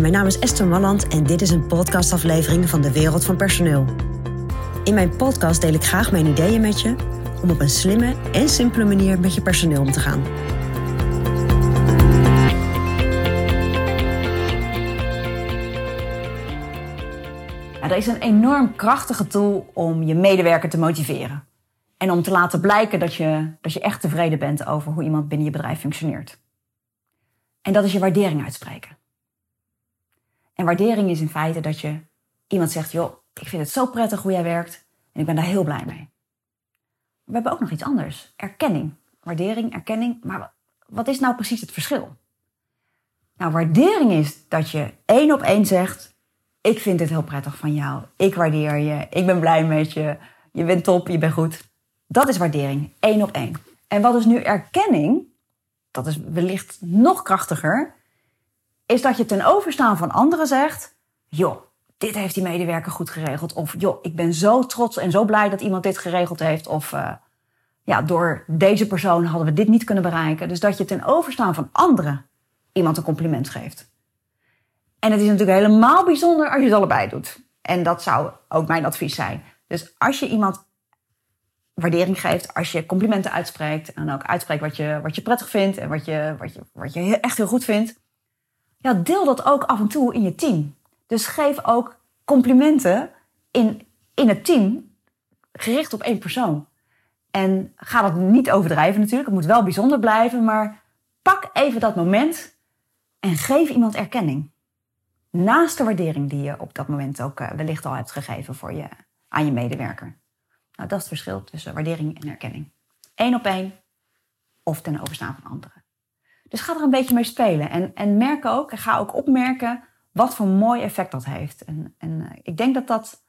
Mijn naam is Esther Malland en dit is een podcastaflevering van de Wereld van Personeel. In mijn podcast deel ik graag mijn ideeën met je om op een slimme en simpele manier met je personeel om te gaan. er is een enorm krachtige tool om je medewerker te motiveren. En om te laten blijken dat je, dat je echt tevreden bent over hoe iemand binnen je bedrijf functioneert. En dat is je waardering uitspreken. En waardering is in feite dat je iemand zegt: joh, ik vind het zo prettig hoe jij werkt en ik ben daar heel blij mee. We hebben ook nog iets anders: erkenning. Waardering, erkenning. Maar wat is nou precies het verschil? Nou, waardering is dat je één op één zegt: ik vind het heel prettig van jou. Ik waardeer je. Ik ben blij met je. Je bent top, je bent goed. Dat is waardering, één op één. En wat is nu erkenning? Dat is wellicht nog krachtiger is dat je ten overstaan van anderen zegt: joh, dit heeft die medewerker goed geregeld. Of joh, ik ben zo trots en zo blij dat iemand dit geregeld heeft. Of uh, ja, door deze persoon hadden we dit niet kunnen bereiken. Dus dat je ten overstaan van anderen iemand een compliment geeft. En het is natuurlijk helemaal bijzonder als je het allebei doet. En dat zou ook mijn advies zijn. Dus als je iemand waardering geeft, als je complimenten uitspreekt en ook uitspreekt wat je, wat je prettig vindt en wat je, wat, je, wat je echt heel goed vindt, ja, deel dat ook af en toe in je team. Dus geef ook complimenten in, in het team gericht op één persoon. En ga dat niet overdrijven natuurlijk. Het moet wel bijzonder blijven. Maar pak even dat moment en geef iemand erkenning. Naast de waardering die je op dat moment ook uh, wellicht al hebt gegeven voor je, aan je medewerker. Nou, dat is het verschil tussen waardering en erkenning. Eén op één of ten overstaan van anderen. Dus ga er een beetje mee spelen. En, en merk ook, en ga ook opmerken wat voor mooi effect dat heeft. En, en eh, ik denk dat dat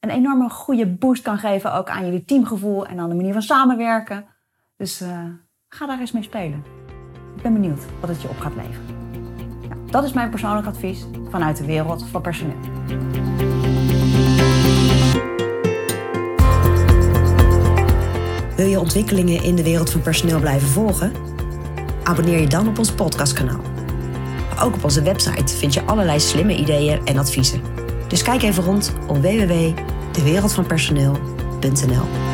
een enorme goede boost kan geven ook aan jullie teamgevoel en aan de manier van samenwerken. Dus uh, ga daar eens mee spelen. Ik ben benieuwd wat het je op gaat leveren. Nou, dat is mijn persoonlijk advies vanuit de wereld van personeel. Wil je ontwikkelingen in de wereld van personeel blijven volgen? Abonneer je dan op ons podcastkanaal. Ook op onze website vind je allerlei slimme ideeën en adviezen. Dus kijk even rond op www.dewereldvanpersoneel.nl.